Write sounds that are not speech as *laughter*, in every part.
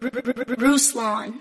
Ruslan.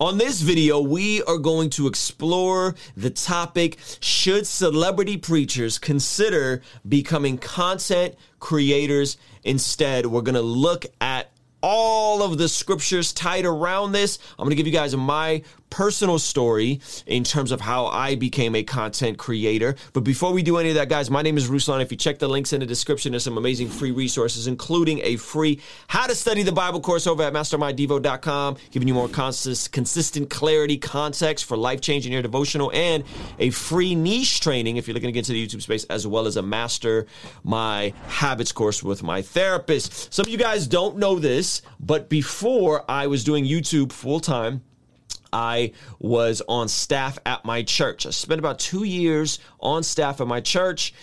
On this video, we are going to explore the topic Should celebrity preachers consider becoming content creators instead? We're going to look at all of the scriptures tied around this. I'm going to give you guys my personal story in terms of how I became a content creator. But before we do any of that, guys, my name is Ruslan. If you check the links in the description, there's some amazing free resources, including a free How to Study the Bible course over at mastermydevo.com, giving you more consist, consistent clarity, context for life changing your devotional, and a free niche training if you're looking to get into the YouTube space, as well as a Master My Habits course with my therapist. Some of you guys don't know this, but before I was doing YouTube full time, I was on staff at my church. I spent about two years on staff at my church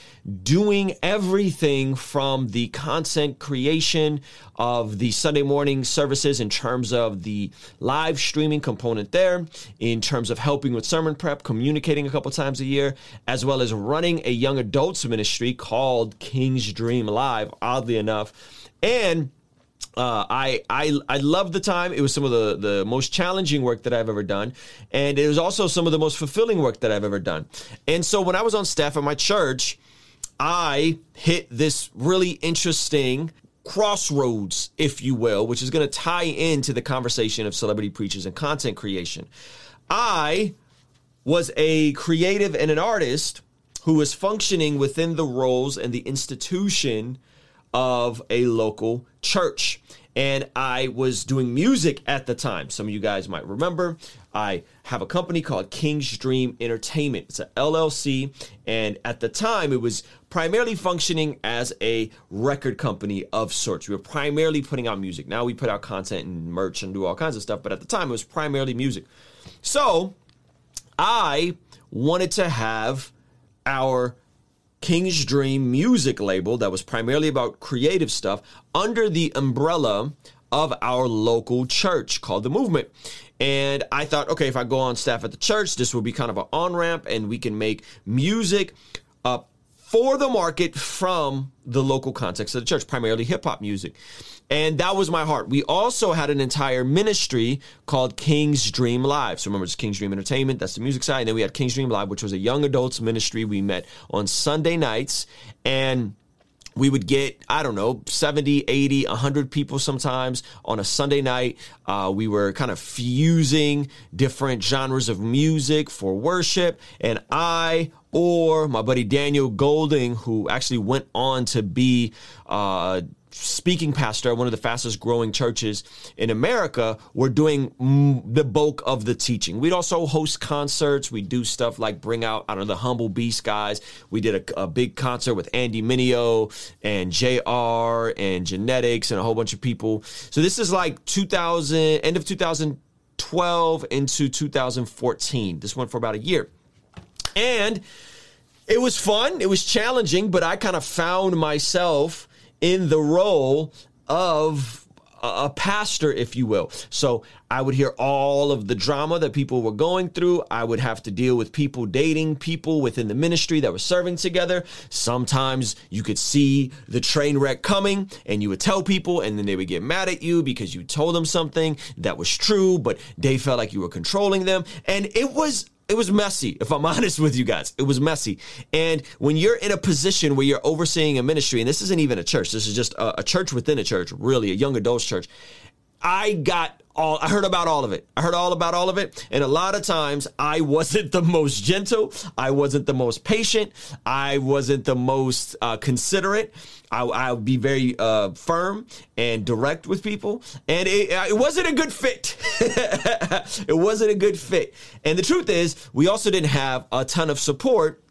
doing everything from the content creation of the Sunday morning services in terms of the live streaming component there, in terms of helping with sermon prep, communicating a couple times a year, as well as running a young adults ministry called King's Dream Live, oddly enough. And uh, I I I loved the time. It was some of the the most challenging work that I've ever done, and it was also some of the most fulfilling work that I've ever done. And so when I was on staff at my church, I hit this really interesting crossroads, if you will, which is going to tie into the conversation of celebrity preachers and content creation. I was a creative and an artist who was functioning within the roles and the institution of a local church. And I was doing music at the time. Some of you guys might remember. I have a company called King's Dream Entertainment. It's a LLC. And at the time, it was primarily functioning as a record company of sorts. We were primarily putting out music. Now we put out content and merch and do all kinds of stuff. But at the time, it was primarily music. So I wanted to have our King's Dream music label that was primarily about creative stuff under the umbrella of our local church called the Movement. And I thought, okay, if I go on staff at the church, this will be kind of an on ramp and we can make music uh, for the market from the local context of the church, primarily hip hop music. And that was my heart. We also had an entire ministry called King's Dream Live. So remember, it's King's Dream Entertainment, that's the music side. And then we had King's Dream Live, which was a young adults ministry. We met on Sunday nights. And we would get i don't know 70 80 100 people sometimes on a sunday night uh, we were kind of fusing different genres of music for worship and i or my buddy daniel golding who actually went on to be uh, speaking pastor at one of the fastest growing churches in America, we're doing the bulk of the teaching. We'd also host concerts. We do stuff like bring out, I don't know, the Humble Beast guys. We did a, a big concert with Andy Mineo and JR and Genetics and a whole bunch of people. So this is like 2000, end of 2012 into 2014. This went for about a year. And it was fun. It was challenging, but I kind of found myself in the role of a pastor, if you will. So I would hear all of the drama that people were going through. I would have to deal with people dating people within the ministry that were serving together. Sometimes you could see the train wreck coming and you would tell people, and then they would get mad at you because you told them something that was true, but they felt like you were controlling them. And it was it was messy, if I'm *laughs* honest with you guys. It was messy. And when you're in a position where you're overseeing a ministry, and this isn't even a church, this is just a, a church within a church, really, a young adults church. I got all I heard about all of it. I heard all about all of it. And a lot of times I wasn't the most gentle. I wasn't the most patient. I wasn't the most uh, considerate. I, I would be very uh, firm and direct with people. And it, uh, it wasn't a good fit. *laughs* it wasn't a good fit. And the truth is, we also didn't have a ton of support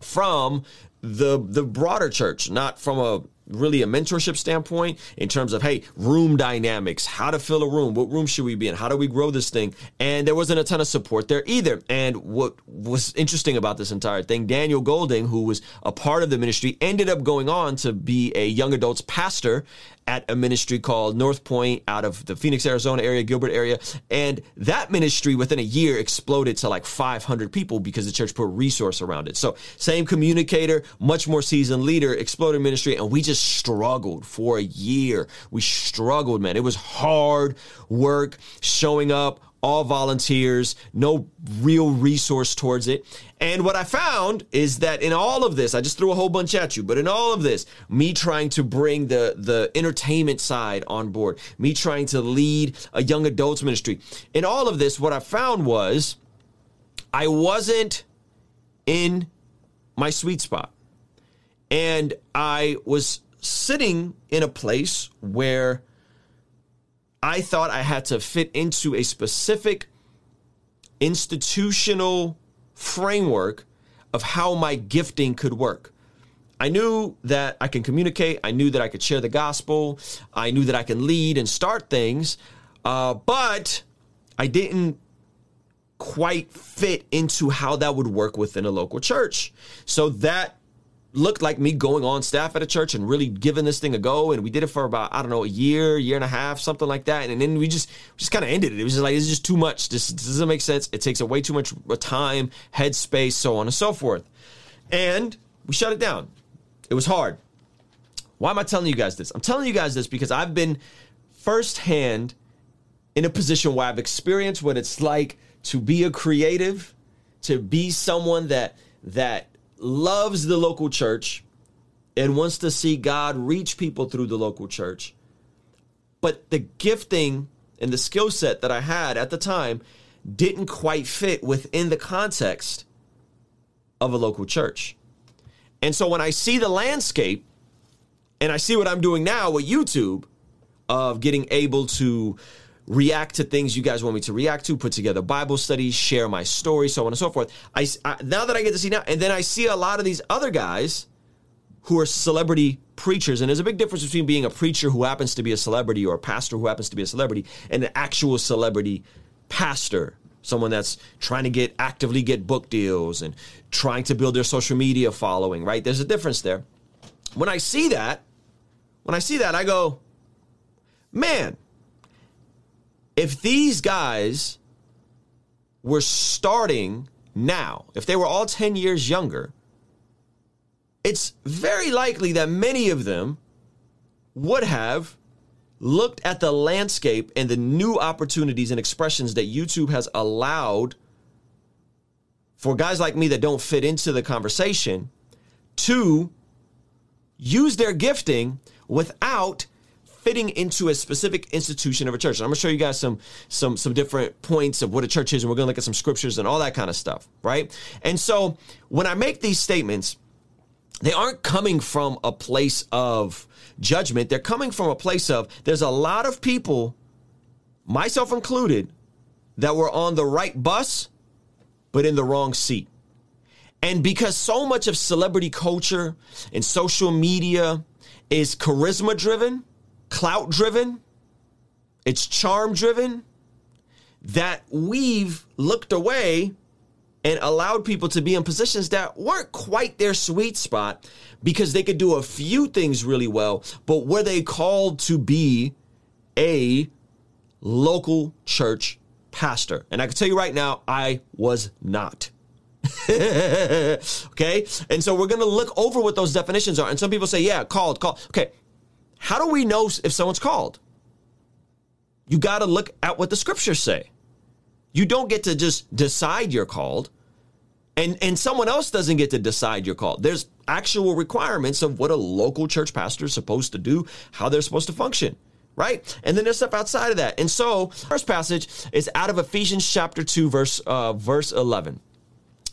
from the the broader church, not from a really a mentorship standpoint in terms of hey room dynamics how to fill a room what room should we be in how do we grow this thing and there wasn't a ton of support there either and what was interesting about this entire thing daniel golding who was a part of the ministry ended up going on to be a young adults pastor at a ministry called North Point out of the Phoenix, Arizona area, Gilbert area. And that ministry within a year exploded to like 500 people because the church put resource around it. So same communicator, much more seasoned leader, exploded ministry. And we just just struggled for a year. We struggled, man. It was hard work showing up, all volunteers, no real resource towards it. And what I found is that in all of this, I just threw a whole bunch at you, but in all of this, me trying to bring the the entertainment side on board, me trying to lead a young adults ministry, in all of this, what I found was I wasn't in my sweet spot. And I was sitting in a place where I thought I had to fit into a specific institutional framework of how my gifting could work. I knew that I can communicate. I knew that I could share the gospel. I knew that I can lead and start things. Uh, but I didn't quite fit into how that would work within a local church. So that looked like me going on staff at a church and really giving this thing a go. And we did it for about, I don't know, a year, year and a half, something like that. And then we just just kind of ended it. It was just like, it's just too much. This, this doesn't make sense. It takes way too much uh, time, headspace, so on and so forth. And we shut it down. It was hard. Why am I telling you guys this? I'm telling you guys this because I've been firsthand in a position where I've experienced what it's like to be a creative, to be someone that that loves the local church and wants to see God reach people through the local church. But the gifting and the skill set that I had at the time didn't quite fit within the context of a local church. And so when I see the landscape and I see what I'm doing now with YouTube of getting able to react to things you guys want me to react to, put together Bible studies, share my story, so on and so forth. I, I, now that I get to see now, and then I see a lot of these other guys who are celebrity preachers, and there's a big difference between being a preacher who happens to be a celebrity or a pastor who happens to be a celebrity and an actual celebrity pastor. Someone that's trying to get actively get book deals and trying to build their social media following, right? There's a difference there. When I see that, when I see that, I go, man, if these guys were starting now, if they were all 10 years younger, it's very likely that many of them would have looked at the landscape and the new opportunities and expressions that YouTube has allowed for guys like me that don't fit into the conversation to use their gifting without fitting into a specific institution of a church. And I'm gonna show you guys some some some different points of what a church is, and we're gonna look at some scriptures and all that kind of stuff, right? And so when I make these statements, they aren't coming from a place of judgment. They're coming from a place of there's a lot of people, myself included, that were on the right bus, but in the wrong seat. And because so much of celebrity culture and social media is charisma driven, clout driven, it's charm driven, that we've looked away and allowed people to be in positions that weren't quite their sweet spot because they could do a few things really well, but were they called to be a local church pastor? And I can tell you right now, I was not. *laughs* okay? And so we're going to look over what those definitions are. And some people say, yeah, called, called. Okay, how do we know if someone's called? You got to look at what the scriptures say. You don't get to just decide you're called. And, and someone else doesn't get to decide you're called. There's actual requirements of what a local church pastor is supposed to do, how they're supposed to function right? And then there's stuff outside of that. And so, first passage is out of Ephesians chapter 2 verse uh, verse 11.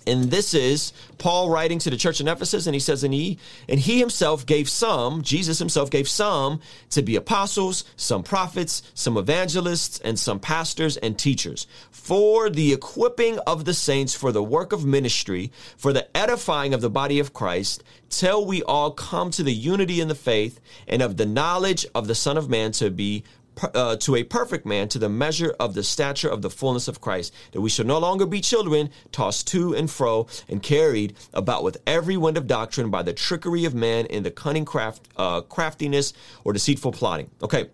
And this is Paul writing to the church in Ephesus, and he says, and he and he himself gave some, Jesus himself gave some to be apostles, some prophets, some evangelists, and some pastors and teachers, for the equipping of the saints for the work of ministry, for the edifying of the body of Christ, till we all come to the unity in the faith and of the knowledge of the Son of Man to be uh, to a perfect man to the measure of the stature of the fullness of Christ, that we shall no longer be children, tossed to and fro and carried about with every wind of doctrine by the trickery of man in the cunning craft, uh, craftiness or deceitful plotting. Okay,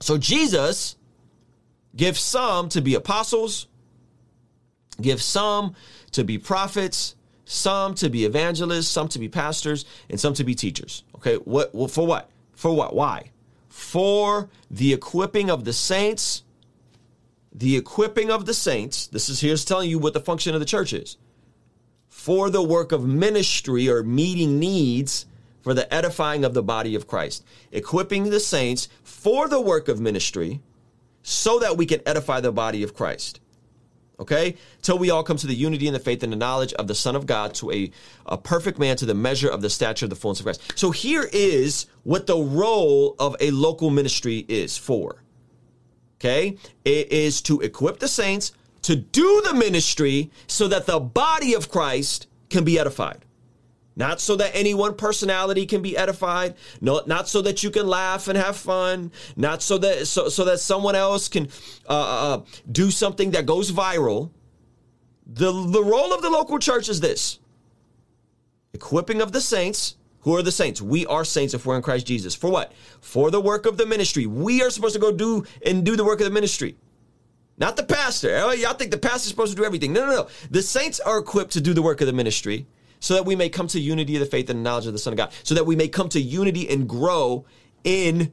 so Jesus gives some to be apostles, gives some to be prophets, some to be evangelists, some to be pastors, and some to be teachers. Okay, what well, for what? For what? Why? For the equipping of the saints. The equipping of the saints. This is here's telling you what the function of the church is. For the work of ministry or meeting needs for the edifying of the body of Christ. Equipping the saints for the work of ministry so that we can edify the body of Christ okay? Till we all come to the unity and the faith and the knowledge of the Son of God, to a, a perfect man, to the measure of the stature of the fullness of Christ. So here is what the role of a local ministry is for, okay? It is to equip the saints to do the ministry so that the body of Christ can be edified. Not so that any one personality can be edified, no, not so that you can laugh and have fun, not so that so, so that someone else can uh, uh, uh, do something that goes viral. The, the role of the local church is this equipping of the saints. Who are the saints? We are saints if we're in Christ Jesus. For what? For the work of the ministry. We are supposed to go do and do the work of the ministry. Not the pastor. Oh, y'all think the pastor's supposed to do everything. No, no, no. The saints are equipped to do the work of the ministry so that we may come to unity of the faith and knowledge of the Son of God, so that we may come to unity and grow in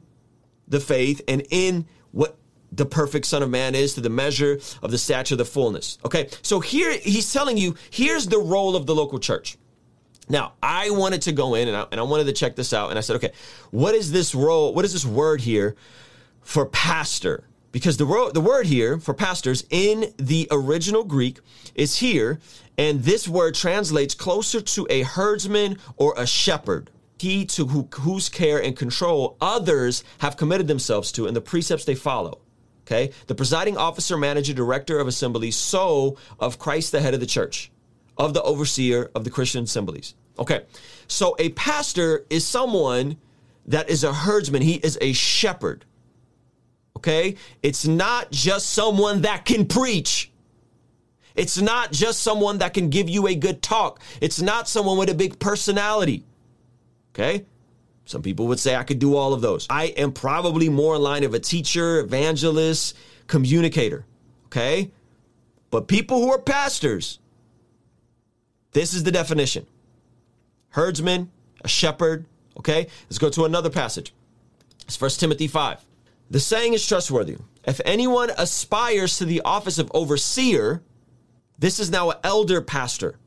the faith and in what the perfect Son of Man is to the measure of the stature of the fullness. Okay, so here he's telling you here's the role of the local church. Now, I wanted to go in and I, and I wanted to check this out, and I said, okay, what is this role? What is this word here for pastor? Because the, ro- the word here for pastors in the original Greek is here, and this word translates closer to a herdsman or a shepherd. He to who, whose care and control others have committed themselves to and the precepts they follow. Okay? The presiding officer, manager, director of assemblies, so of Christ, the head of the church, of the overseer of the Christian assemblies. Okay. So a pastor is someone that is a herdsman, he is a shepherd. Okay? It's not just someone that can preach. It's not just someone that can give you a good talk. It's not someone with a big personality. Okay? Some people would say I could do all of those. I am probably more in line of a teacher, evangelist, communicator. Okay? But people who are pastors, this is the definition herdsman, a shepherd. Okay? Let's go to another passage. It's 1 Timothy 5. The saying is trustworthy. If anyone aspires to the office of overseer, this is now an elder pastor.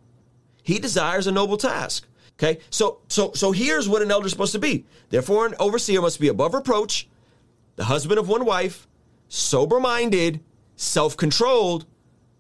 He desires a noble task. Okay, so so so here's what an elder is supposed to be. Therefore, an overseer must be above reproach, the husband of one wife, sober-minded, self-controlled,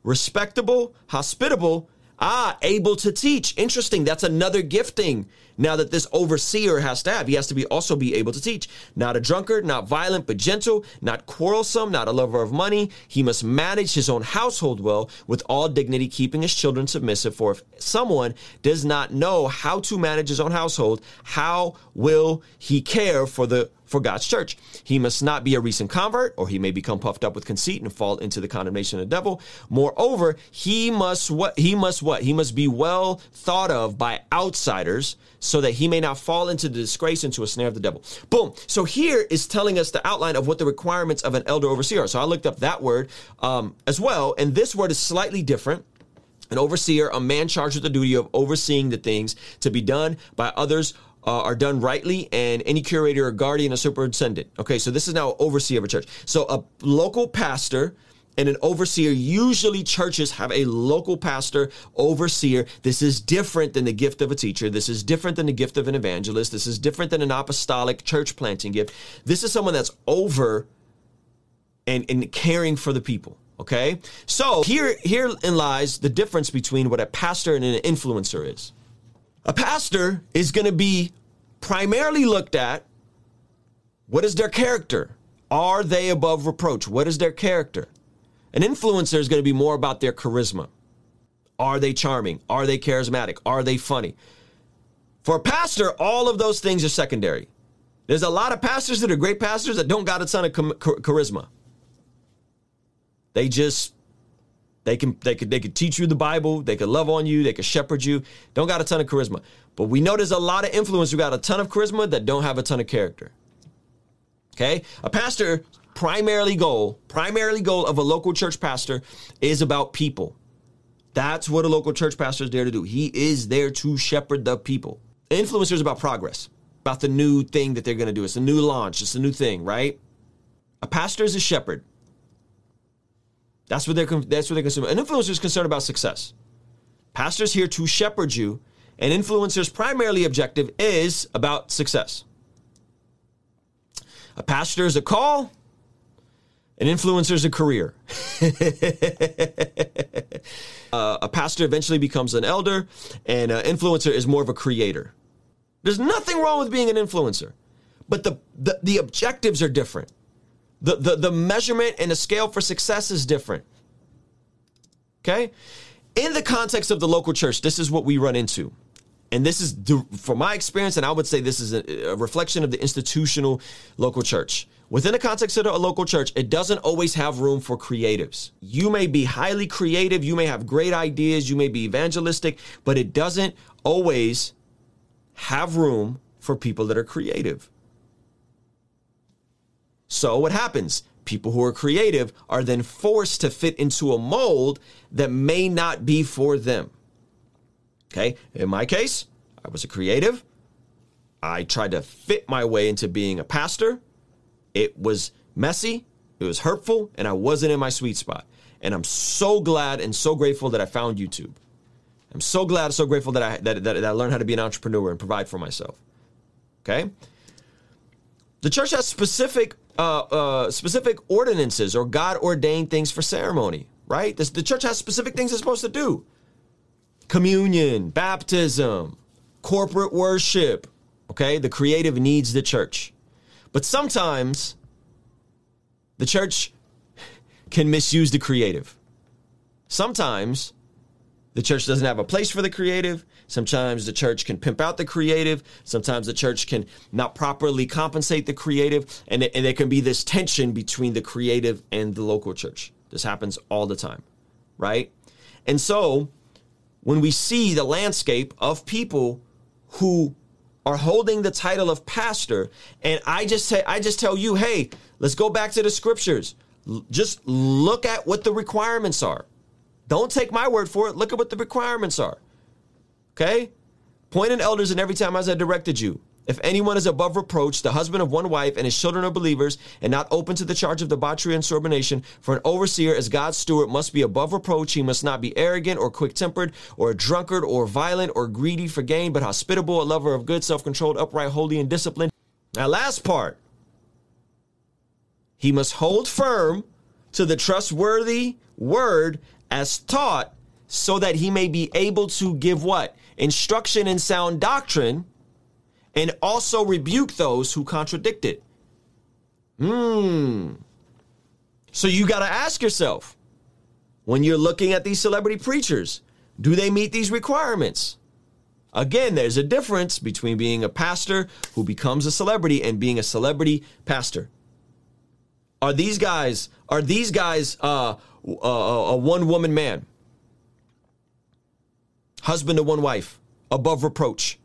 respectable, hospitable, ah, able to teach. Interesting. That's another gifting now that this overseer has to have. He has to be also be able to teach. Not a drunkard, not violent, but gentle, not quarrelsome, not a lover of money. He must manage his own household well with all dignity, keeping his children submissive. For if someone does not know how to manage his own household, how will he care for the for God's church. He must not be a recent convert, or he may become puffed up with conceit and fall into the condemnation of the devil. Moreover, he must what he must what? He must be well thought of by outsiders so that he may not fall into the disgrace, into a snare of the devil. Boom. So here is telling us the outline of what the requirements of an elder overseer are. So I looked up that word um, as well, and this word is slightly different. An overseer, a man charged with the duty of overseeing the things to be done by others uh, are done rightly, and any curator or guardian or superintendent. Okay, so this is now overseer of a church. So a local pastor and an overseer. Usually, churches have a local pastor, overseer. This is different than the gift of a teacher. This is different than the gift of an evangelist. This is different than an apostolic church planting gift. This is someone that's over and, and caring for the people. Okay, so here herein lies the difference between what a pastor and an influencer is. A pastor is going to be primarily looked at what is their character? Are they above reproach? What is their character? An influencer is going to be more about their charisma. Are they charming? Are they charismatic? Are they funny? For a pastor, all of those things are secondary. There's a lot of pastors that are great pastors that don't got a ton of charisma. They just they can they could they could teach you the Bible, they could love on you, they could shepherd you. Don't got a ton of charisma. But we know there's a lot of influence who got a ton of charisma that don't have a ton of character. Okay? A pastor primarily goal, primarily goal of a local church pastor is about people. That's what a local church pastor is there to do. He is there to shepherd the people. Influencer is about progress. about the new thing that they're going to do. It's a new launch, it's a new thing, right? A pastor is a shepherd. That's what they're that's what they're concerned. An influencer is concerned about success. Pastor's here to shepherd you, and influencer's primarily objective is about success. A pastor is a call, an influencer is a career. *laughs* uh, a pastor eventually becomes an elder, and an influencer is more of a creator. There's nothing wrong with being an influencer, but the, the, the objectives are different. The, the, the measurement and the scale for success is different. Okay? In the context of the local church, this is what we run into. And this is, from my experience, and I would say this is a reflection of the institutional local church. Within the context of a local church, it doesn't always have room for creatives. You may be highly creative, you may have great ideas, you may be evangelistic, but it doesn't always have room for people that are creative. So what happens? People who are creative are then forced to fit into a mold that may not be for them. Okay, in my case, I was a creative. I tried to fit my way into being a pastor. It was messy, it was hurtful, and I wasn't in my sweet spot. And I'm so glad and so grateful that I found YouTube. I'm so glad, so grateful that I that, that, that I learned how to be an entrepreneur and provide for myself. Okay. The church has specific uh, uh, specific ordinances or God ordained things for ceremony, right? This, the church has specific things it's supposed to do: communion, baptism, corporate worship. Okay, the creative needs the church, but sometimes the church can misuse the creative. Sometimes the church doesn't have a place for the creative. Sometimes the church can pimp out the creative. Sometimes the church can not properly compensate the creative. And, and there can be this tension between the creative and the local church. This happens all the time, right? And so when we see the landscape of people who are holding the title of pastor, and I just say, I just tell you, hey, let's go back to the scriptures. Just look at what the requirements are. Don't take my word for it. Look at what the requirements are. Okay? Point and elders and every time as I directed you. If anyone is above reproach, the husband of one wife, and his children are believers, and not open to the charge of debauchery and sorbonation, for an overseer as God's steward must be above reproach. He must not be arrogant or quick tempered, or a drunkard, or violent, or greedy for gain, but hospitable, a lover of good, self controlled, upright, holy, and disciplined. Now, last part. He must hold firm to the trustworthy word as taught so that he may be able to give what? Instruction in sound doctrine and also rebuke those who contradict it. Hmm. So you got to ask yourself when you're looking at these celebrity preachers, do they meet these requirements? Again, there's a difference between being a pastor who becomes a celebrity and being a celebrity pastor. Are these guys are these guys uh, a, a one woman man, husband to one wife, above reproach?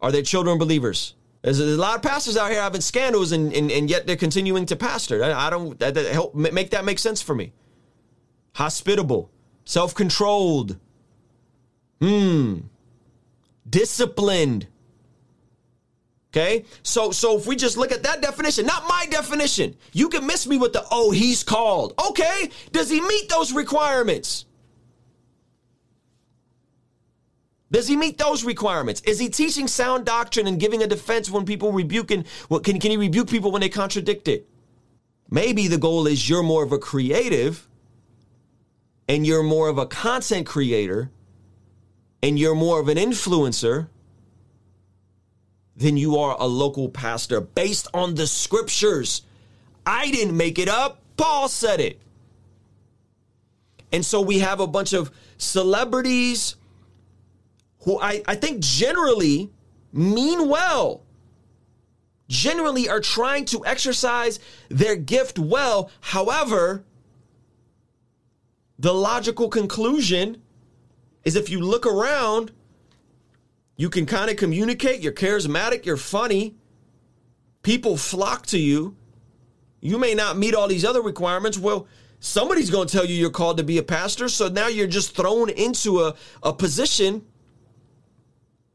Are their children believers? There's a lot of pastors out here having scandals, and, and, and yet they're continuing to pastor. I, I don't that, that help make that make sense for me. Hospitable, self controlled, hmm, disciplined. Okay? So so if we just look at that definition, not my definition, you can miss me with the oh, he's called. Okay? Does he meet those requirements? Does he meet those requirements? Is he teaching sound doctrine and giving a defense when people rebuking? Can, can he rebuke people when they contradict it? Maybe the goal is you're more of a creative and you're more of a content creator and you're more of an influencer than you are a local pastor based on the scriptures. I didn't make it up, Paul said it. And so we have a bunch of celebrities who I, I think generally mean well, generally are trying to exercise their gift well. However, the logical conclusion is if you look around, you can kind of communicate, you're charismatic, you're funny, people flock to you. You may not meet all these other requirements. Well, somebody's going to tell you you're called to be a pastor. So now you're just thrown into a, a position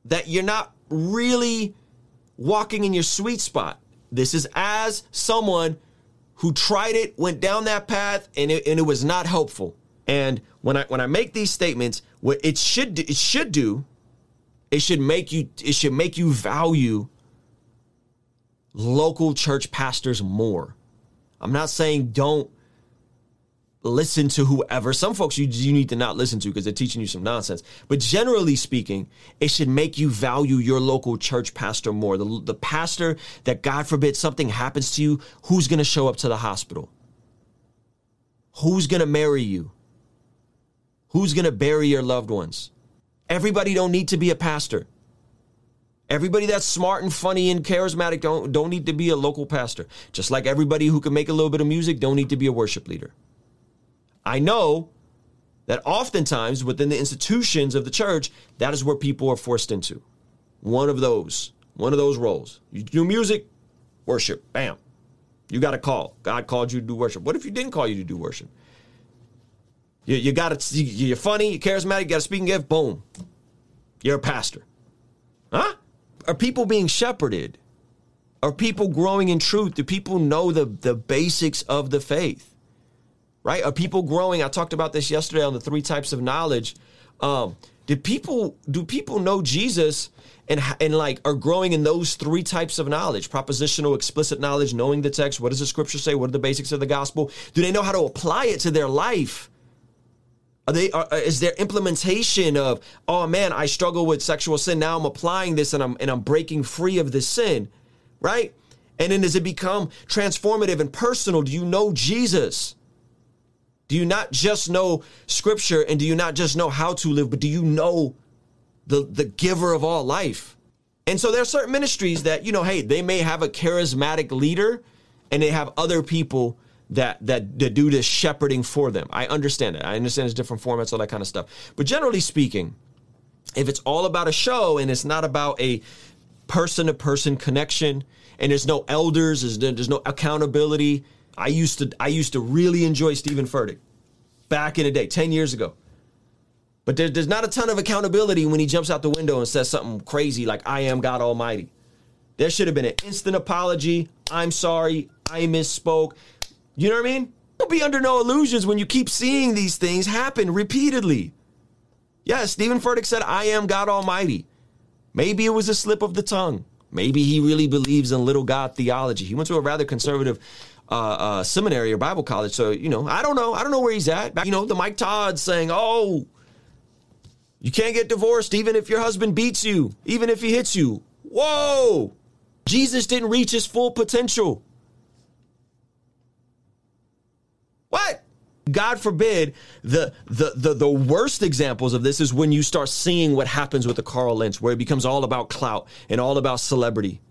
that you're not really walking in your sweet spot. This is as someone who tried it, went down that path, and it, and it was not helpful. And when I when I make these statements, what it should it should do, it should make you it should make you value local church pastors more. I'm not saying don't listen to whoever. Some folks you, you need to not listen to because they're teaching you some nonsense. But generally speaking, it should make you value your local church pastor more. The, the pastor that, God forbid, something happens to you, who's going to show up to the hospital? Who's going to marry you? Who's going to bury your loved ones? Everybody don't need to be a pastor. Everybody that's smart and funny and charismatic don't, don't need to be a local pastor. Just like everybody who can make a little bit of music don't need to be a worship leader. I know that oftentimes within the institutions of the church, that is where people are forced into. One of those, one of those roles. You do music, worship, bam. You got a call. God called you to do worship. What if you didn't call you to do worship? You, you got to, you're funny, you're charismatic, you got a speaking gift, boom. You're a pastor. Huh? Are people being shepherded? Are people growing in truth? Do people know the, the basics of the faith? Right? Are people growing? I talked about this yesterday on the three types of knowledge. Um, did people do people know Jesus and and like are growing in those three types of knowledge? Propositional, explicit knowledge, knowing the text. What does the scripture say? What are the basics of the gospel? Do they know how to apply it to their life? Are they are, is there implementation of oh man I struggle with sexual sin now I'm applying this and I'm and I'm breaking free of this sin, right? And then does it become transformative and personal? Do you know Jesus? Do you not just know scripture and do you not just know how to live, but do you know the the giver of all life? And so there are certain ministries that, you know, hey, they may have a charismatic leader and they have other people that that that do this shepherding for them. I understand it. I understand it's different formats, all that kind of stuff. But generally speaking, if it's all about a show and it's not about a person to person connection and there's no elders, there's no accountability. I used to I used to really enjoy Stephen Furtick back in the day, 10 years ago. But there, there's not a ton of accountability when he jumps out the window and says something crazy like I am God Almighty. There should have been an instant apology. I'm sorry. I misspoke. You know what I mean? Don't be under no illusions when you keep seeing these things happen repeatedly. Yes, Stephen Furtick said, I am God Almighty. Maybe it was a slip of the tongue. Maybe he really believes in little God theology. He went to a rather conservative uh, uh, seminary or Bible college. So, you know, I don't know. I don't know where he's at. You know, the Mike Todd saying, oh, you can't get divorced even if your husband beats you, even if he hits you. Whoa! Jesus didn't reach his full potential. What? God forbid the, the the the worst examples of this is when you start seeing what happens with the Carl Lentz, where it becomes all about clout and all about celebrity.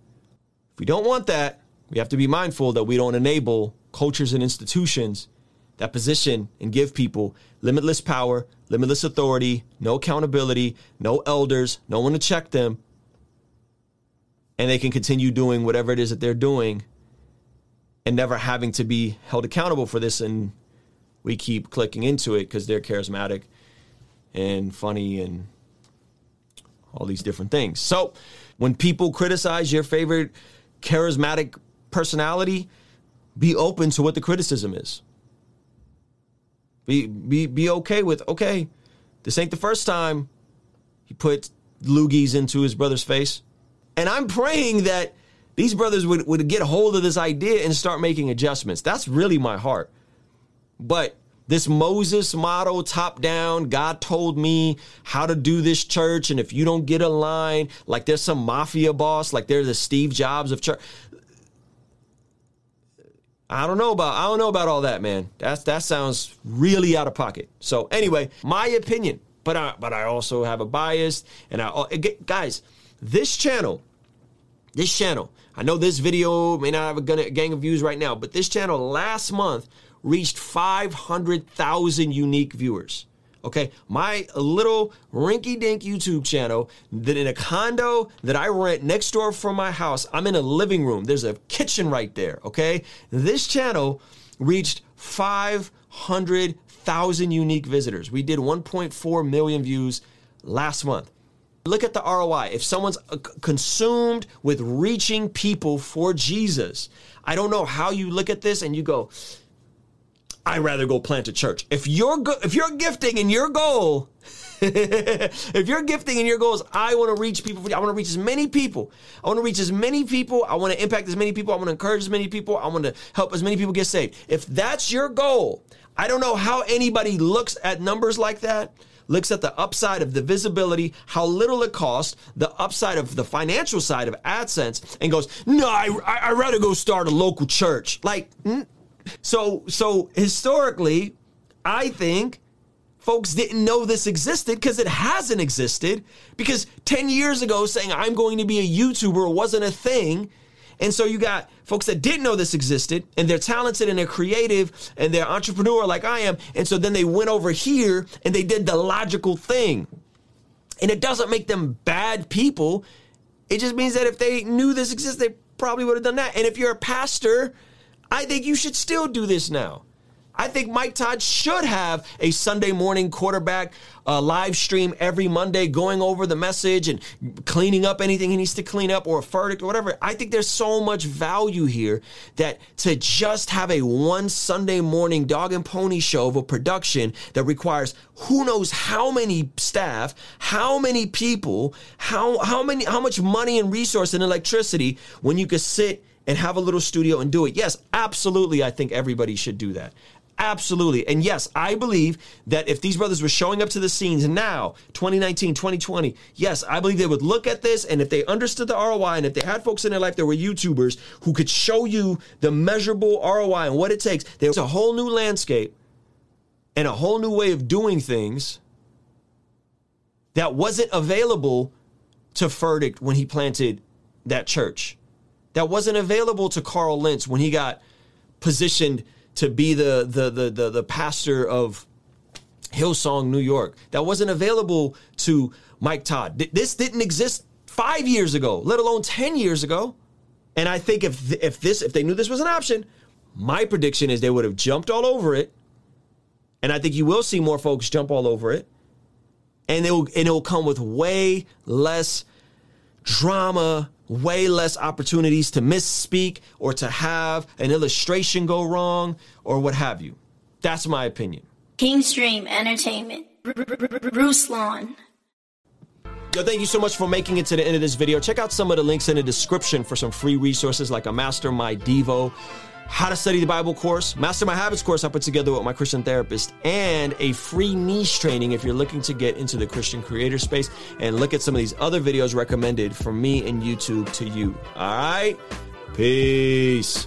If we don't want that, we have to be mindful that we don't enable cultures and institutions that position and give people limitless power, limitless authority, no accountability, no elders, no one to check them, and they can continue doing whatever it is that they're doing and never having to be held accountable for this and we keep clicking into it because they're charismatic and funny and all these different things. So when people criticize your favorite charismatic personality, be open to what the criticism is. Be be be okay with okay, this ain't the first time he put loogies into his brother's face. And I'm praying that these brothers would, would get a hold of this idea and start making adjustments. That's really my heart. But this Moses model, top down, God told me how to do this church. And if you don't get a line, like there's some mafia boss, like they're the Steve Jobs of church. I don't know about I don't know about all that, man. That's that sounds really out of pocket. So anyway, my opinion, but I but I also have a bias, and I oh, guys, this channel, this channel I know this video may not have a gang of views right now, but this channel last month reached 500,000 unique viewers. Okay, my little rinky dink YouTube channel that in a condo that I rent next door from my house, I'm in a living room. There's a kitchen right there. Okay, this channel reached 500,000 unique visitors. We did 1.4 million views last month. Look at the ROI. If someone's uh, consumed with reaching people for Jesus, I don't know how you look at this and you go, I'd rather go plant a church. If you're go- if you're gifting and your goal, *laughs* if you're gifting and your goal is I want to reach people, I want to reach as many people. I want to reach as many people. I want to impact as many people. I want to encourage as many people. I want to help as many people get saved. If that's your goal, I don't know how anybody looks at numbers like that looks at the upside of the visibility, how little it costs, the upside of the financial side of AdSense, and goes, "No, I I would rather go start a local church." Like, so so historically, I think folks didn't know this existed because it hasn't existed. Because 10 years ago, saying I'm going to be a YouTuber wasn't a thing. And so you got folks that didn't know this existed and they're talented and they're creative and they're entrepreneur like I am. And so then they went over here and they did the logical thing. And it doesn't make them bad people. It just means that if they knew this existed, they probably would have done that. And if you're a pastor, I think you should still do this now. I think Mike Todd should have a Sunday morning quarterback uh, live stream every Monday going over the message and cleaning up anything he needs to clean up or a verdict or whatever. I think there's so much value here that to just have a one Sunday morning dog and pony show of a production that requires who knows how many staff, how many people, how, how many, how much money and resource and electricity when you could sit and have a little studio and do it. Yes, absolutely. I think everybody should do that. Absolutely. And yes, I believe that if these brothers were showing up to the scenes now, 2019, 2020, yes, I believe they would look at this and if they understood the ROI and if they had folks in their life that were YouTubers who could show you the measurable ROI and what it takes, there's a whole new landscape and a whole new way of doing things that wasn't available to Furtick when he planted that church. That wasn't available to Carl Lentz when he got positioned to be the the the the, the pastor of Hillsong, New York. That wasn't available to Mike Todd. This didn't exist five years ago, let alone ten years ago. And I think if if this if they knew this was an option, my prediction is they would have jumped all over it. And I think you will see more folks jump all over it. And it will and it will come with way less drama, way less opportunities to misspeak or to have an illustration go wrong or what have you. That's my opinion. King's Dream Entertainment, Ruslan. Yo, thank you so much for making it to the end of this video. Check out some of the links in the description for some free resources like a Master My Devo how to study the Bible course, Master My Habits course I put together with my Christian therapist, and a free niche training if you're looking to get into the Christian creator space and look at some of these other videos recommended from me and YouTube to you. All right? Peace.